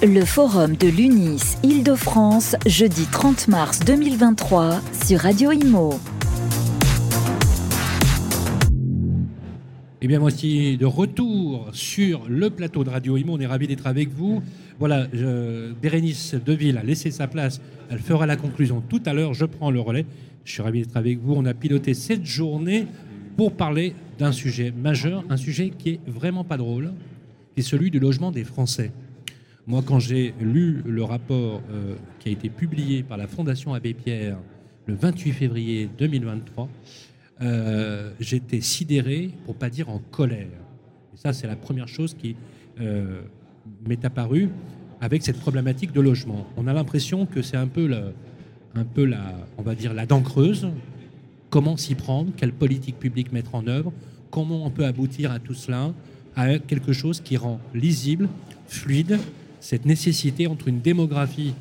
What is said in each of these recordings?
Le forum de l'UNIS Île-de-France, jeudi 30 mars 2023 sur Radio Imo. Eh bien, voici de retour sur le plateau de Radio Imo. On est ravis d'être avec vous. Voilà, Bérénice Deville a laissé sa place. Elle fera la conclusion tout à l'heure. Je prends le relais. Je suis ravi d'être avec vous. On a piloté cette journée pour parler d'un sujet majeur, un sujet qui est vraiment pas drôle, qui est celui du logement des Français. Moi, quand j'ai lu le rapport euh, qui a été publié par la Fondation Abbé Pierre le 28 février 2023, euh, j'étais sidéré, pour pas dire en colère. Et ça, c'est la première chose qui euh, m'est apparue avec cette problématique de logement. On a l'impression que c'est un peu, un peu la, on va dire, la dent creuse. Comment s'y prendre? Quelle politique publique mettre en œuvre? Comment on peut aboutir à tout cela? À quelque chose qui rend lisible, fluide, cette nécessité entre une démographie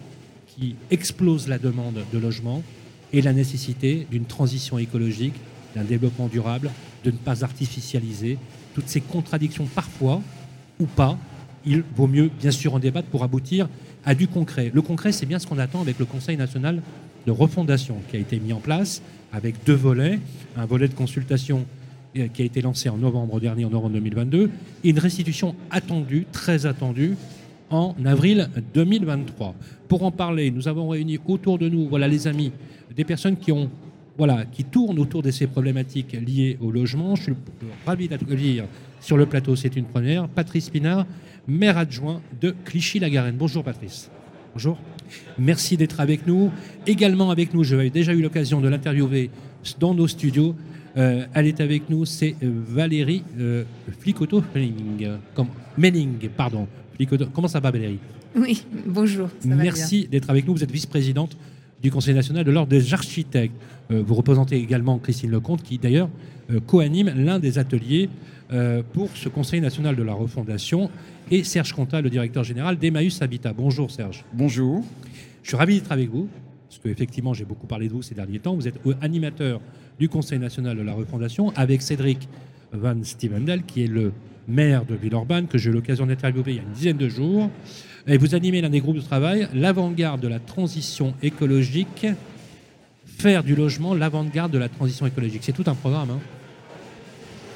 qui explose la demande de logement et la nécessité d'une transition écologique, d'un développement durable, de ne pas artificialiser. Toutes ces contradictions, parfois ou pas, il vaut mieux bien sûr en débattre pour aboutir à du concret. Le concret, c'est bien ce qu'on attend avec le Conseil national de refondation qui a été mis en place avec deux volets, un volet de consultation euh, qui a été lancé en novembre dernier, en novembre 2022, et une restitution attendue, très attendue, en avril 2023. Pour en parler, nous avons réuni autour de nous, voilà les amis, des personnes qui ont voilà, qui tournent autour de ces problématiques liées au logement. Je suis ravi d'accueillir sur le plateau, c'est une première, Patrice Pinard, maire adjoint de Clichy-la-Garenne. Bonjour Patrice. Bonjour. Merci d'être avec nous. Également avec nous, j'avais déjà eu l'occasion de l'interviewer dans nos studios. Euh, elle est avec nous, c'est euh, Valérie euh, Flicoto-Menning. Menning, pardon. Comment ça va, Valérie? Oui, bonjour. Merci d'être avec nous. Vous êtes vice-présidente du Conseil national de l'Ordre des architectes. Euh, vous représentez également Christine Lecomte, qui d'ailleurs euh, co-anime l'un des ateliers euh, pour ce Conseil national de la refondation, et Serge Conta, le directeur général d'Emmaüs Habitat. Bonjour Serge. Bonjour. Je suis ravi d'être avec vous, parce qu'effectivement j'ai beaucoup parlé de vous ces derniers temps. Vous êtes animateur du Conseil national de la refondation avec Cédric Van Stevendel, qui est le maire de Villeurbanne, que j'ai eu l'occasion d'interviewer il y a une dizaine de jours. Et vous animez l'un des groupes de travail, l'avant-garde de la transition écologique, faire du logement l'avant-garde de la transition écologique. C'est tout un programme. Hein.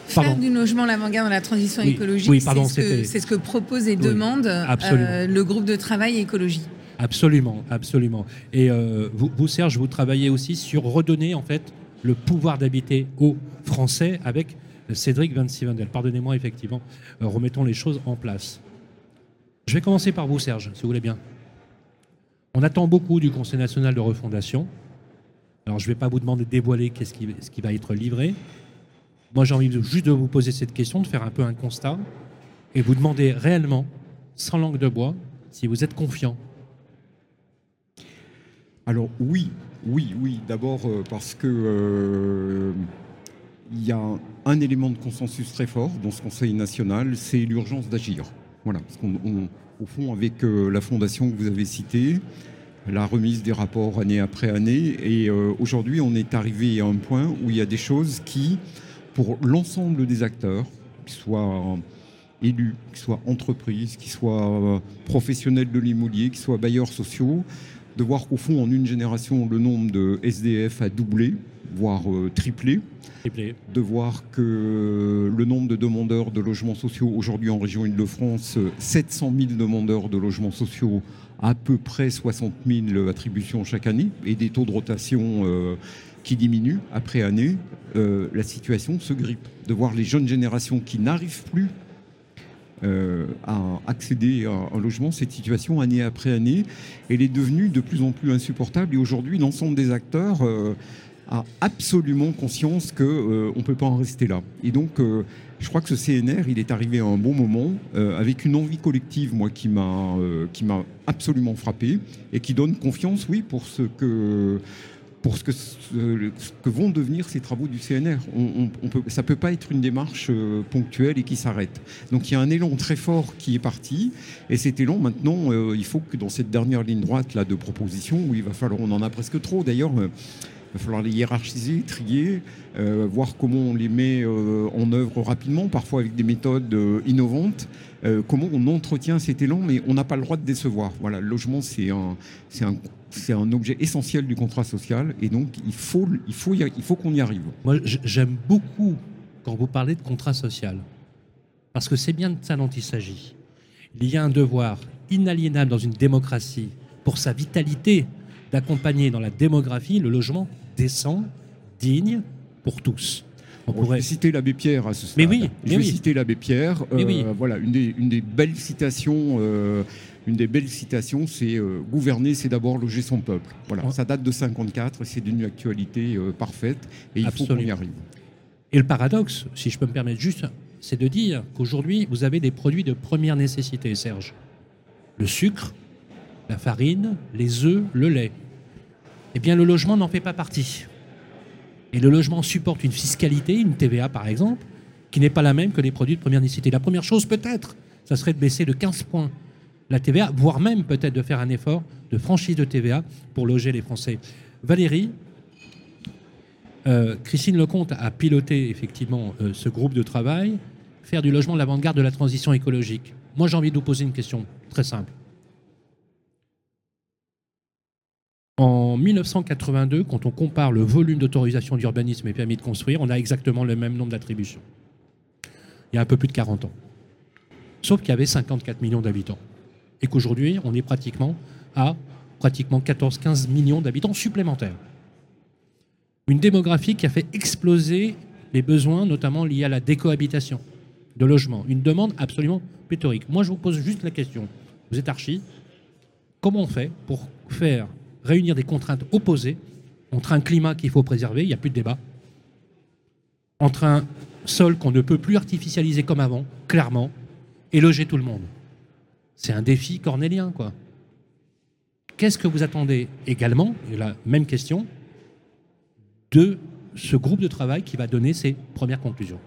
Faire du logement l'avant-garde de la transition écologique, c'est ce, que propose et demande euh, le groupe de travail écologie. Absolument, absolument. Et euh, vous, vous, Serge, vous travaillez aussi sur redonner en fait le pouvoir d'habiter aux Français avec Cédric Van Sivendel. Pardonnez-moi, effectivement, euh, remettons les choses en place. Je vais commencer par vous, Serge, si vous voulez bien. On attend beaucoup du Conseil national de refondation. Alors, je ne vais pas vous demander de dévoiler ce qui, ce qui va être livré. Moi, j'ai envie juste de vous poser cette question, de faire un peu un constat, et vous demander réellement, sans langue de bois, si vous êtes confiant. Alors oui, oui, oui. D'abord euh, parce que euh, il y a un élément de consensus très fort dans ce Conseil national, c'est l'urgence d'agir. Voilà, parce au fond, avec euh, la fondation que vous avez citée, la remise des rapports année après année, et aujourd'hui, on est arrivé à un point où il y a des choses qui, pour l'ensemble des acteurs, qu'ils soient élus, qu'ils soient entreprises, qu'ils soient professionnels de l'immobilier, qu'ils soient bailleurs sociaux, de voir qu'au fond, en une génération, le nombre de SDF a doublé, voire euh, triplé. De voir que le nombre de demandeurs de logements sociaux aujourd'hui en région Île-de-France, 700 000 demandeurs de logements sociaux, à peu près 60 000 attributions chaque année, et des taux de rotation euh, qui diminuent après année, euh, la situation se grippe. De voir les jeunes générations qui n'arrivent plus à accéder à un logement, cette situation année après année, elle est devenue de plus en plus insupportable. Et aujourd'hui, l'ensemble des acteurs a absolument conscience qu'on euh, ne peut pas en rester là. Et donc, euh, je crois que ce CNR, il est arrivé à un bon moment, euh, avec une envie collective, moi, qui m'a qui m'a absolument frappé, et qui donne confiance, oui, pour ce que pour ce que, ce que vont devenir ces travaux du CNR. Ça ne peut pas être une démarche ponctuelle et qui s'arrête. Donc il y a un élan très fort qui est parti, et cet élan, maintenant, il faut que dans cette dernière ligne droite là, de proposition, où il va falloir, on en a presque trop d'ailleurs, Il va falloir les hiérarchiser, trier, euh, voir comment on les met euh, en œuvre rapidement, parfois avec des méthodes innovantes. comment on entretient cet élan, mais on n'a pas le droit de décevoir. Voilà, le logement, c'est un, c'est un, c'est un objet essentiel du contrat social, et donc il faut, il faut, il faut qu'on y arrive. Moi, j'aime beaucoup quand vous parlez de contrat social, parce que c'est bien de ça dont il s'agit. Il y a un devoir inaliénable dans une démocratie pour sa vitalité d'accompagner dans la démographie le logement décent, digne pour tous. On pourrait citer l'abbé Pierre à ce stade. Mais oui, je vais citer l'abbé Pierre. Euh, voilà, une des, une des, belles citations. Euh, une des belles citations, c'est euh, gouverner, c'est d'abord loger son peuple. Voilà, ça date de 54, c'est d'une actualité parfaite, et il faut qu'on y arrive. Et le paradoxe, si je peux me permettre juste, c'est de dire qu'aujourd'hui, vous avez des produits de première nécessité, Serge. Le sucre, la farine, les œufs, le lait. Eh bien, le logement n'en fait pas partie. Et le logement supporte une fiscalité, une TVA par exemple, qui n'est pas la même que les produits de première nécessité. La première chose, peut-être, ça serait de baisser de 15 points la TVA, voire même peut-être de faire un effort de franchise de TVA pour loger les Français. Valérie, euh, Christine Lecomte a piloté effectivement euh, ce groupe de travail, faire du logement l'avant-garde de la transition écologique. Moi, j'ai envie de vous poser une question très simple. En 1982, quand on compare le volume d'autorisation d'urbanisme et permis de construire, on a exactement le même nombre d'attributions. Il y a un peu plus de 40 ans. Sauf qu'il y avait 54 millions d'habitants. Et qu'aujourd'hui, on est pratiquement à pratiquement 14-15 millions d'habitants supplémentaires. Une démographie qui a fait exploser les besoins, notamment liés à la décohabitation de logement. Une demande absolument pléthorique. Moi, je vous pose juste la question. Vous êtes archi. Comment on fait pour faire réunir des contraintes opposées entre un climat qu'il faut préserver, il n'y a plus de débat, entre un sol qu'on ne peut plus artificialiser comme avant, clairement, et loger tout le monde. C'est un défi cornélien, quoi. Qu'est-ce que vous attendez également, et la même question, de ce groupe de travail qui va donner ses premières conclusions?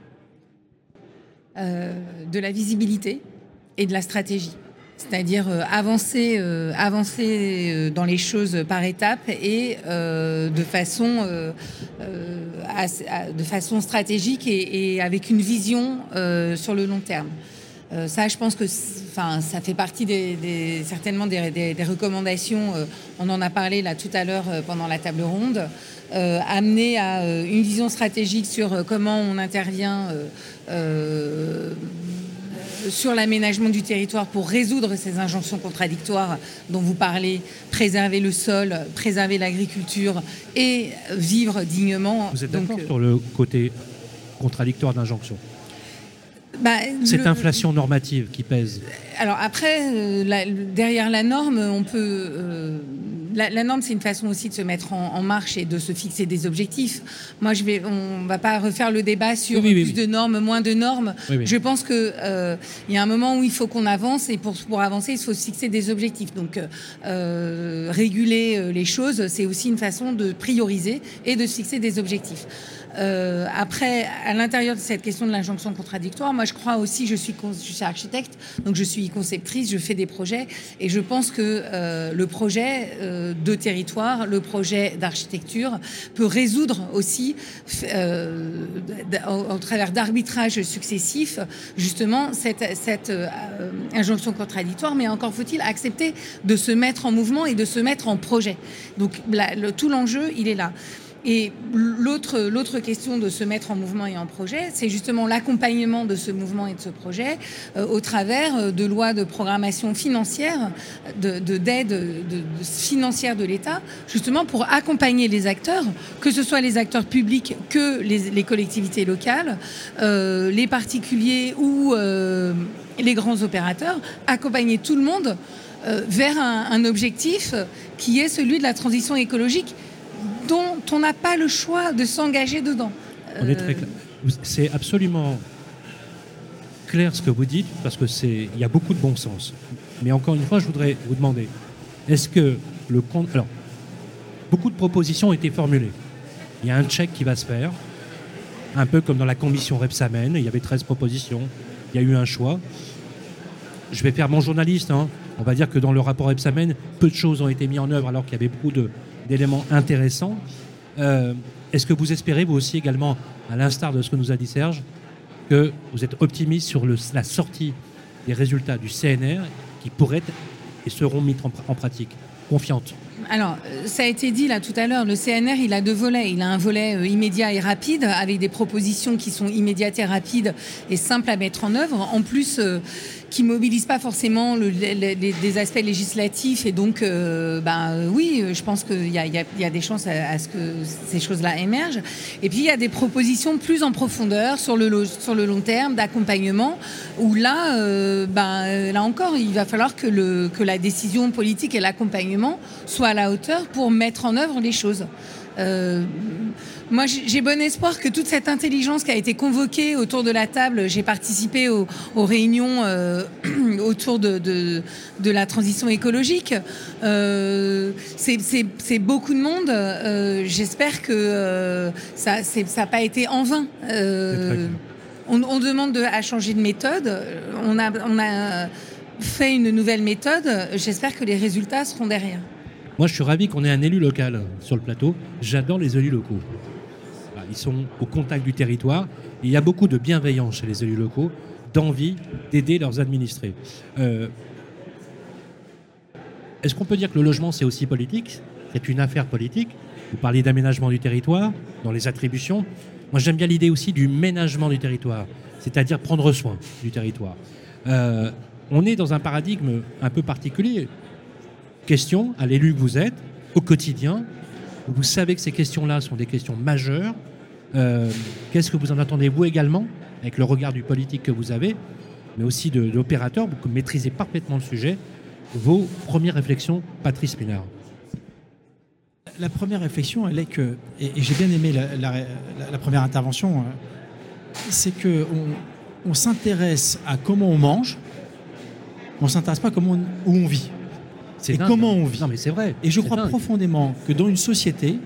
Euh, De la visibilité et de la stratégie c'est-à-dire euh, avancer, euh, avancer euh, dans les choses par étapes et de, façon, de façon stratégique et, avec une vision sur le long terme. ça, je pense que enfin, ça fait partie des, certainement des, recommandations. on en a parlé là tout à l'heure pendant la table ronde. amener à une vision stratégique sur comment on intervient sur l'aménagement du territoire pour résoudre ces injonctions contradictoires dont vous parlez, préserver le sol, préserver l'agriculture et vivre dignement. Vous êtes d'accord sur le côté contradictoire d'injonction bah, Cette inflation normative qui pèse. Alors après, euh, derrière la norme, on peut euh, la, norme, c'est une façon aussi de se mettre en, marche et de se fixer des objectifs. Moi, je vais, on va pas refaire le débat sur plus de normes, moins de normes. Je pense que euh, il y a un moment où il faut qu'on avance et pour, pour avancer, il faut se fixer des objectifs. Donc, euh, réguler euh, les choses, c'est aussi une façon de prioriser et de se fixer des objectifs. Euh, après, à l'intérieur de cette question de l'injonction contradictoire, moi je crois aussi, je suis, architecte, donc je suis conceptrice, je fais des projets, et je pense que euh, le projet euh, de territoire, le projet d'architecture peut résoudre aussi, au, travers d'arbitrages successifs, justement cette, cette injonction contradictoire, mais encore faut-il accepter de se mettre en mouvement et de se mettre en projet. Donc le, tout l'enjeu, il est là. Et l'autre, question de se mettre en mouvement et en projet, c'est justement l'accompagnement de ce mouvement et de ce projet euh, au travers euh, de lois de programmation financière, de, d'aide de, financière de l'État, justement pour accompagner les acteurs, que ce soit les acteurs publics que les, collectivités locales, euh, les particuliers ou les grands opérateurs, accompagner tout le monde vers un objectif qui est celui de la transition écologique dont on n'a pas le choix de s'engager dedans. C'est absolument clair ce que vous dites parce que c'est il y a beaucoup de bon sens. Mais encore une fois, je voudrais vous demander est-ce que le compte alors beaucoup de propositions ont été formulées. Il y a un check qui va se faire, un peu comme dans la commission Repsamen, il y avait 13 propositions, il y a eu un choix. Je vais faire mon journaliste, hein. on va dire que dans le rapport Repsamen, peu de choses ont été mises en œuvre alors qu'il y avait beaucoup de, d'éléments intéressants. Euh, Est-ce que vous espérez, vous aussi également, à l'instar de ce que nous a dit Serge, que vous êtes optimiste sur la sortie des résultats du CNR qui pourraient et seront mis en, pratique? Confiante Alors, ça a été dit là tout à l'heure, le CNR, il a deux volets. Il a un volet euh, immédiat et rapide, avec des propositions qui sont immédiates et rapides et simples à mettre en œuvre. En plus, euh, qui mobilisent pas forcément le- les, des aspects législatifs. Et donc, euh, ben, oui, je pense qu'il y a, des chances à, ce que ces choses-là émergent. Et puis, il y a des propositions plus en profondeur sur le, sur le long terme d'accompagnement, où là, euh, ben, là encore, il va falloir que, le, que la décision politique et l'accompagnement soient à la hauteur pour mettre en œuvre les choses. Euh, moi, j'ai bon espoir que toute cette intelligence qui a été convoquée autour de la table, j'ai participé aux, aux réunions euh, autour de, de, de la transition écologique. Euh, c'est- beaucoup de monde. J'espère que ça n'a pas été en vain. On, on demande de- à changer de méthode. On a, on a fait une nouvelle méthode. J'espère que les résultats seront derrière. Moi, je suis ravi qu'on ait un élu local sur le plateau. J'adore les élus locaux. Ils sont au contact du territoire. Il y a beaucoup de bienveillance chez les élus locaux, d'envie d'aider leurs administrés. Euh, Est-ce qu'on peut dire que le logement, c'est aussi politique? C'est une affaire politique. Vous parliez d'aménagement du territoire, dans les attributions. Moi, j'aime bien l'idée aussi du ménagement du territoire, c'est-à-dire prendre soin du territoire. Euh, on est dans un paradigme un peu particulier question à l'élu que vous êtes au quotidien. Vous savez que ces questions-là sont des questions majeures. Euh, Qu'est-ce que vous en attendez, vous également, avec le regard du politique que vous avez, mais aussi de, l'opérateur, vous maîtrisez parfaitement le sujet. Vos premières réflexions, Patrice Pinard. La première réflexion, elle est que, et, j'ai bien aimé la, première intervention, euh, c'est que on, s'intéresse à comment on mange, on s'intéresse pas à comment où on vit. C'est Et dingue. comment on vit Non, mais c'est vrai. Et je crois dingue. profondément que dans une société,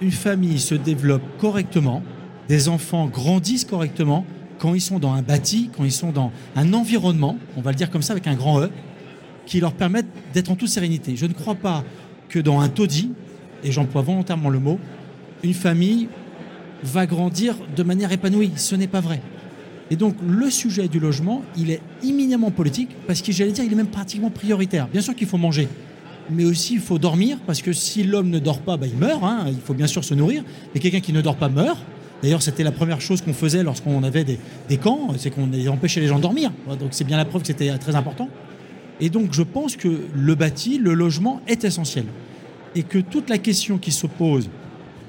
une famille se développe correctement, des enfants grandissent correctement quand ils sont dans un bâti, quand ils sont dans un environnement, on va le dire comme ça avec un grand E, qui leur permettent d'être en toute sérénité. Je ne crois pas que dans un taudis, et j'emploie volontairement le mot, une famille va grandir de manière épanouie. Ce n'est pas vrai. Et donc le sujet du logement, il est imminemment politique parce que j'allais dire, il est même pratiquement prioritaire. Bien sûr qu'il faut manger, mais aussi il faut dormir parce que si l'homme ne dort pas, bah, il meurt. hein. Il faut bien sûr se nourrir. Et quelqu'un qui ne dort pas meurt. D'ailleurs, c'était la première chose qu'on faisait lorsqu'on avait des, des camps, c'est qu'on empêchait les gens de dormir. Donc c'est bien la preuve que c'était très important. Et donc je pense que le bâti, le logement est essentiel. Et que toute la question qui se pose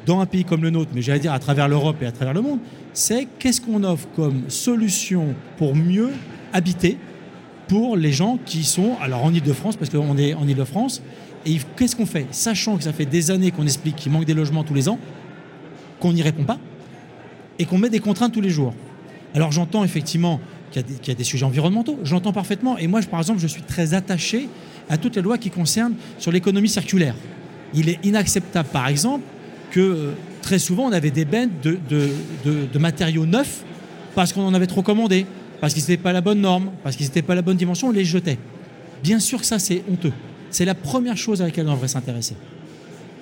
dans un pays comme le nôtre, mais j'allais dire à travers l'Europe et à travers le monde, c'est qu'est-ce qu'on offre comme solution pour mieux habiter pour les gens qui sont, alors en Ile-de-France, parce qu'on est en Ile-de-France, et qu'est-ce qu'on fait? Sachant que ça fait des années qu'on explique qu'il manque des logements tous les ans, qu'on n'y répond pas, et qu'on met des contraintes tous les jours. Alors j'entends effectivement qu'il y, a des- sujets environnementaux, j'entends parfaitement, et moi par exemple je suis très attaché à toutes les lois qui concernent sur l'économie circulaire. Il est inacceptable par exemple que euh, très souvent on avait des bennes de, matériaux neufs parce qu'on en avait trop commandé, parce qu'ils n'étaient pas la bonne norme, parce qu'ils n'étaient pas la bonne dimension, on les jetait. Bien sûr que ça c'est honteux. C'est la première chose à laquelle on devrait s'intéresser.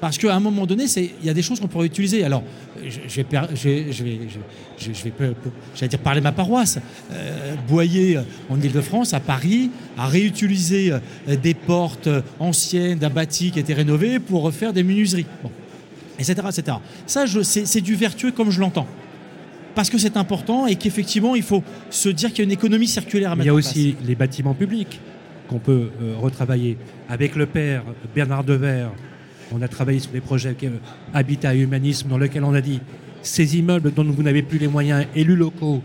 Parce qu'à un moment donné, il y a des choses qu'on pourrait utiliser. Alors, je, vais, je je dire parler ma paroisse. Euh, Boyer, euh, en Ile-de-France, à Paris, a réutilisé des portes anciennes d'un bâti qui était rénové pour refaire des menuiseries. Etc. etc. Ça, je- c'est c'est du vertueux comme je l'entends. Parce que c'est important et qu'effectivement, il faut se dire qu'il y a une économie circulaire à Il mettre y a en aussi les bâtiments publics qu'on peut euh, retravailler. Avec le père Bernard Devers, on a travaillé sur des projets euh, Habitat et Humanisme dans lesquels on a dit ces immeubles dont vous n'avez plus les moyens, élus locaux,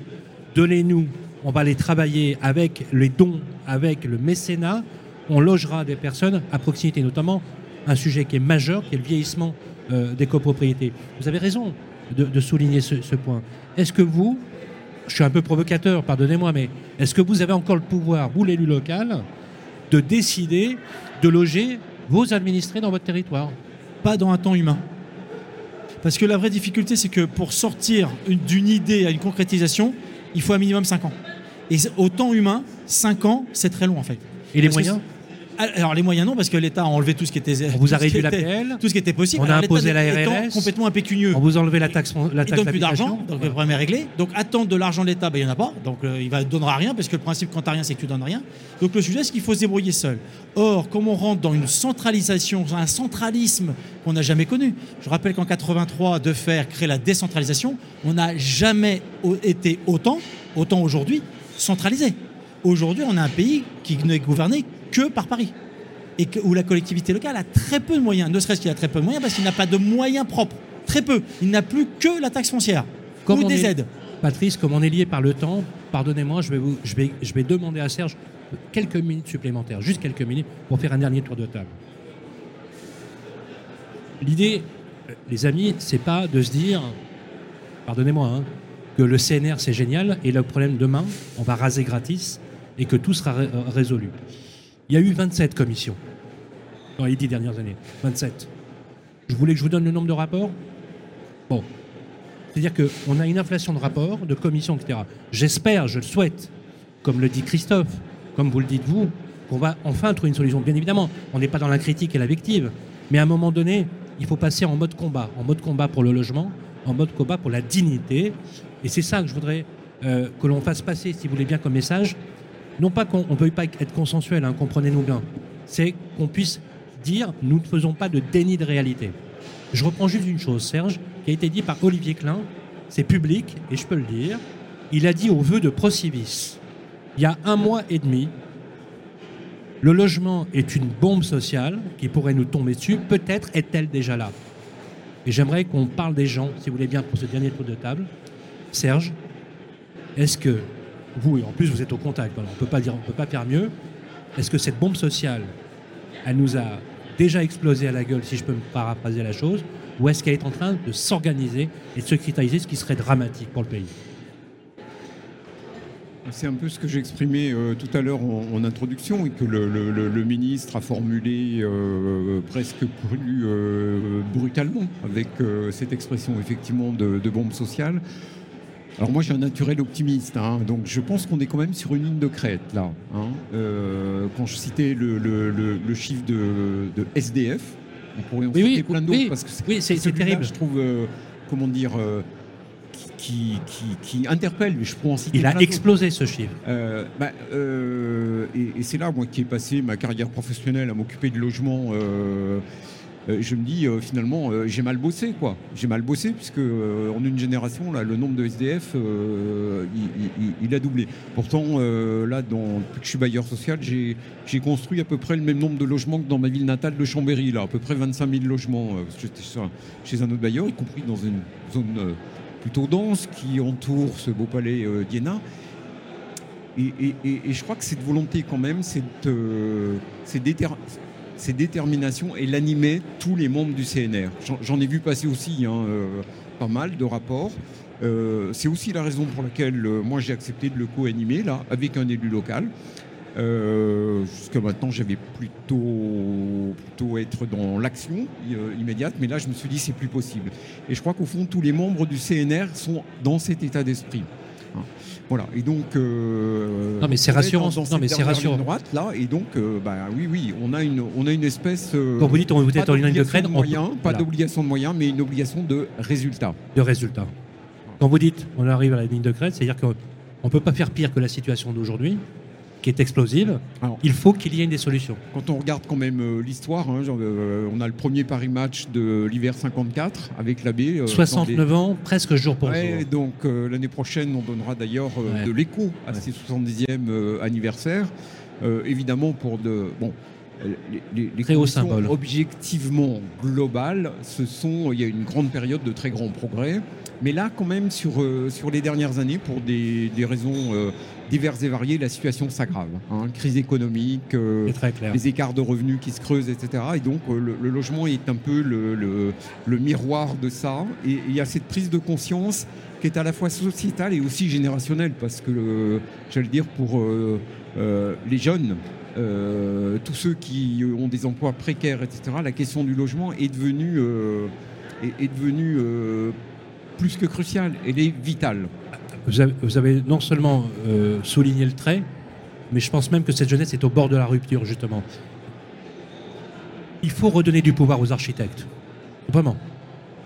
donnez-nous, on va les travailler avec les dons, avec le mécénat, on logera des personnes à proximité, notamment un sujet qui est majeur, qui est le vieillissement euh, des copropriétés. Vous avez raison de, de souligner ce, ce point. Est-ce que vous, je suis un peu provocateur, pardonnez-moi, mais est-ce que vous avez encore le pouvoir, vous l'élu local, de décider de loger vos administrés dans votre territoire? Pas dans un temps humain. Parce que la vraie difficulté, c'est que pour sortir une- d'une idée à une concrétisation, il faut un minimum 5 ans. Et au temps humain, 5 ans, c'est très long en fait. Et les Parce moyens? Alors les moyens non parce que l'État a enlevé tout ce qui était On vous a réduit était- l'APL. tout ce qui était possible. On a Alors, imposé la RLS. complètement impécunieux. On vous enlevez la taxe, la Il taxe donne plus d'argent, donc le problème est réglé. Donc attendre de l'argent de l'État, ben, il n'y en a pas. Donc euh, il ne donnera rien, parce que le principe quand tu rien, c'est que tu donnes rien. Donc le sujet, c'est qu'il faut se débrouiller seul. Or, comme on rentre dans une centralisation, un centralisme qu'on n'a jamais connu. Je rappelle qu'en 83, de faire créer la décentralisation, on n'a jamais été autant, autant aujourd'hui, centralisé. Aujourd'hui, on a un pays qui n'est gouverné que par Paris et que- où la collectivité locale a très peu de moyens, ne serait-ce qu'il a très peu de moyens parce qu'il n'a pas de moyens propres. Très peu. Il n'a plus que la taxe foncière Comme ou des est- aides. Patrice, comme on est lié par le temps, pardonnez-moi, je vais, vous, je, vais, je vais demander à Serge quelques minutes supplémentaires, juste quelques minutes, pour faire un dernier tour de table. L'idée, euh, les amis, c'est pas de se dire, pardonnez-moi, hein, que le CNR c'est génial et le problème demain, on va raser gratis et que tout sera ré- euh, résolu. Il y a eu 27 commissions dans les dix dernières années. 27. Je voulais que je vous donne le nombre de rapports? Bon, c'est-à-dire qu'on a une inflation de rapports, de commissions, etc. J'espère, je le souhaite, comme le dit Christophe, comme vous le dites vous, qu'on va enfin trouver une solution. Bien évidemment, on n'est pas dans la critique et la victime, mais à un moment donné, il faut passer en mode combat, en mode combat pour le logement, en mode combat pour la dignité. Et c'est ça que je voudrais euh, que l'on fasse passer, si vous voulez bien, comme message. Non pas qu'on ne veuille pas être consensuel, hein, comprenez-nous bien. C'est qu'on puisse dire, nous ne faisons pas de déni de réalité. Je reprends juste une chose, Serge, qui a été dit par Olivier Klein, c'est public, et je peux le dire. Il a dit au vœu de Procivis, il y a un mois et demi, le logement est une bombe sociale qui pourrait nous tomber dessus. Peut-être est-elle déjà là. Et j'aimerais qu'on parle des gens, si vous voulez bien, pour ce dernier tour de table. Serge, est-ce que vous, et en plus vous êtes au contact, on peut pas dire, on peut pas faire mieux. Est-ce que cette bombe sociale, elle nous a déjà explosé à la gueule, si je peux me paraphraser la chose, ou est-ce qu'elle est en train de s'organiser et de se cristalliser, ce qui serait dramatique pour le pays? C'est un peu ce que j'ai exprimé euh, tout à l'heure en, introduction et que le, ministre a formulé euh, presque euh, brutalement avec cette expression effectivement de bombe sociale. Alors moi j'ai un naturel optimiste, hein, donc je pense qu'on est quand même sur une ligne de crête là. hein. Euh, quand je citais le, le- le- le chiffre de, de SDF, on pourrait en Oui, oui, citer plein d'autres oui, parce que c'est oui, c'est- c'est terrible. Je trouve, euh, comment dire, euh, qui, qui- qui interpelle, mais je pourrais en citer Il a d'autres. explosé ce chiffre. Bah, et, et c'est là, moi, qui ai passé ma carrière professionnelle à m'occuper de logement. Euh, je me dis, euh, finalement, euh, j'ai mal bossé, quoi. J'ai mal bossé, puisque en une génération, là, le nombre de SDF, il, a doublé. Pourtant, là, dans, depuis que je suis bailleur social, j'ai construit à peu près le même nombre de logements que dans ma ville natale de Chambéry, là, à peu près 25 000 logements. J'étais chez un autre bailleur, y compris dans une zone plutôt dense qui entoure ce beau palais euh, d'Iéna. Et, et- je crois que cette volonté, quand même, cette, euh, déter- cette détermination, elle animait tous les membres du CNR. J'en- ai vu passer aussi hein, euh, pas mal de rapports. Euh, C'est aussi la raison pour laquelle euh, moi j'ai accepté de le co-animer là avec un élu local. Euh, Jusqu'à maintenant, j'avais plutôt, plutôt être dans l'action immédiate, mais là, je me suis dit c'est plus possible. Et je crois qu'au fond, tous les membres du CNR sont dans cet état d'esprit. Hein. Voilà. Et donc. euh, Non, mais c'est rassurant. Dans, dans Non, mais c'est rassurant. droite là, et donc, euh, bah oui, oui, on a une, on a une espèce. euh, Quand vous dites on vous pas êtes en ligne de crête, on- moyens, pas voilà, d'obligation de moyens, mais une obligation de résultat. de résultats. Quand vous dites on arrive à la ligne de crête, c'est-à-dire qu'on ne peut pas faire pire que la situation d'aujourd'hui, qui est explosive. Alors, Il faut qu'il y ait des solutions. Quand on regarde quand même euh, l'histoire, hein, euh, on a le premier Paris match de l'hiver 54 avec l'abbé. euh, 69 ans, presque jour pour Ouais, jour. donc euh, l'année prochaine, on donnera d'ailleurs euh, Ouais. de l'écho à Ouais. ces 70e euh, anniversaire. Euh, évidemment, pour de. Bon, euh, les, Très conditions objectivement globales, ce sont, il y a une grande période de très grands progrès. Mais là, quand même, sur, euh, sur les dernières années, pour des, des raisons euh, diverses et variées, la situation s'aggrave. hein. Crise économique, euh, les écarts de revenus qui se creusent, etc. Et donc le, le logement est un peu le, le- le miroir de ça. Et il y a cette prise de conscience qui est à la fois sociétale et aussi générationnelle, parce que, j'allais dire, pour les jeunes, euh, tous ceux qui ont des emplois précaires, etc., la question du logement est devenue, euh, est, est devenue euh, plus que cruciale, elle est vitale. Vous avez, non seulement euh, souligné le trait, mais je pense même que cette jeunesse est au bord de la rupture, justement. Il faut redonner du pouvoir aux architectes. Vraiment.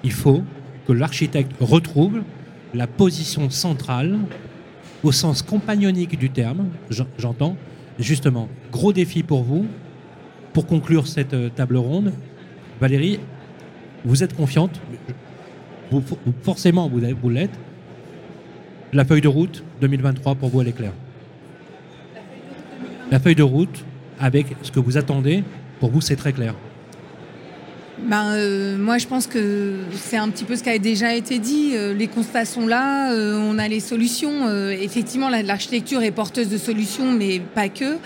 Il faut que l'architecte retrouve la position centrale au sens compagnonique du terme, j'entends. Justement, gros défi pour vous, pour conclure cette euh, table ronde. Valérie, vous êtes confiante, forcément vous, vous l'êtes. La feuille de route 2023 pour vous, elle est claire. La feuille de route avec ce que vous attendez, pour vous, c'est très clair. Ben, euh, moi, je pense que c'est un petit peu ce qui a déjà été dit. Euh, les constats sont là, euh, on a les solutions. effectivement, l'architecture est porteuse de solutions, mais pas que.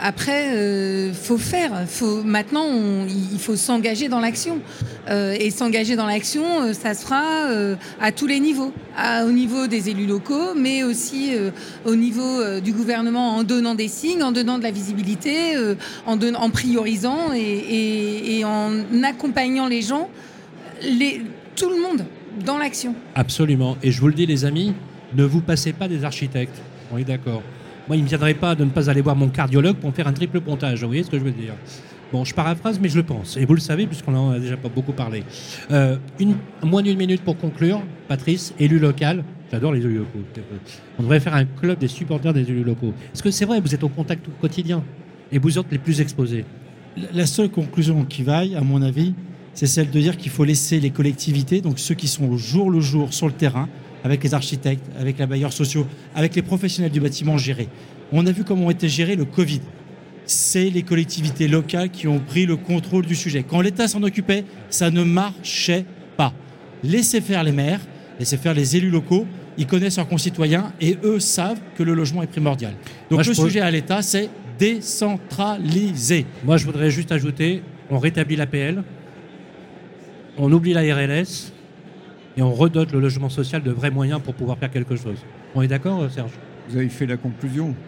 après, faut faire. Faut, maintenant, il faut s'engager dans l'action. et s'engager dans l'action, ça se fera à tous les niveaux. Au niveau des élus locaux, mais aussi au niveau du gouvernement en donnant des signes, en donnant de la visibilité, en, en priorisant et, en accompagnant les gens, tout le monde dans l'action. Absolument. Et je vous le dis, les amis, ne vous passez pas des architectes. On est d'accord. Moi, il ne me viendrait pas de ne pas aller voir mon cardiologue pour faire un triple pontage. Vous voyez ce que je veux dire Bon, je paraphrase, mais je le pense. Et vous le savez, puisqu'on en a déjà pas beaucoup parlé. Euh, une, moins d'une minute pour conclure. Patrice, élu local. J'adore les élus locaux. On devrait faire un club des supporters des élus locaux. Est-ce que c'est vrai, vous êtes au contact au quotidien et vous êtes les plus exposés? La seule conclusion qui vaille, à mon avis, c'est celle de dire qu'il faut laisser les collectivités, donc ceux qui sont au jour le jour sur le terrain, avec les architectes, avec les bailleurs sociaux, avec les professionnels du bâtiment gérer. On a vu comment ont été gérés le Covid. C'est les collectivités locales qui ont pris le contrôle du sujet. Quand l'État s'en occupait, ça ne marchait pas. Laissez faire les maires, laissez faire les élus locaux. Ils connaissent leurs concitoyens et eux savent que le logement est primordial. Donc le sujet à l'État, c'est décentralisé. Moi, je voudrais juste ajouter, on rétablit l'APL, on oublie la RLS et on redote le logement social de vrais moyens pour pouvoir faire quelque chose. On est d'accord, Serge? Vous avez fait la conclusion.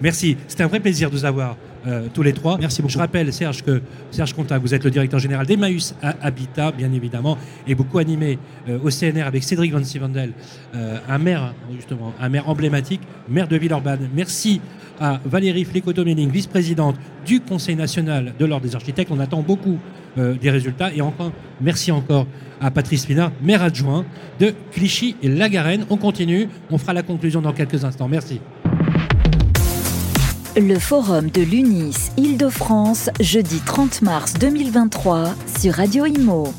Merci. C'était un vrai plaisir de vous avoir euh, tous les trois. Merci beaucoup. Je rappelle, Serge, que Serge Contact, vous êtes le directeur général d'Emmaüs Habitat, bien évidemment, et beaucoup animé euh, au CNR avec Cédric Van Sivendel, euh, un maire, justement, un maire emblématique, maire de Villeurbanne. Merci à Valérie Flicotoméling, vice-présidente du Conseil national de l'Ordre des architectes. On attend beaucoup des résultats. Et encore, merci encore à Patrice Pinard, maire adjoint de Clichy et La Garenne. On continue. On fera la conclusion dans quelques instants. Merci. Le forum de l'UNIS Île-de-France, jeudi 30 mars 2023 sur Radio Imo.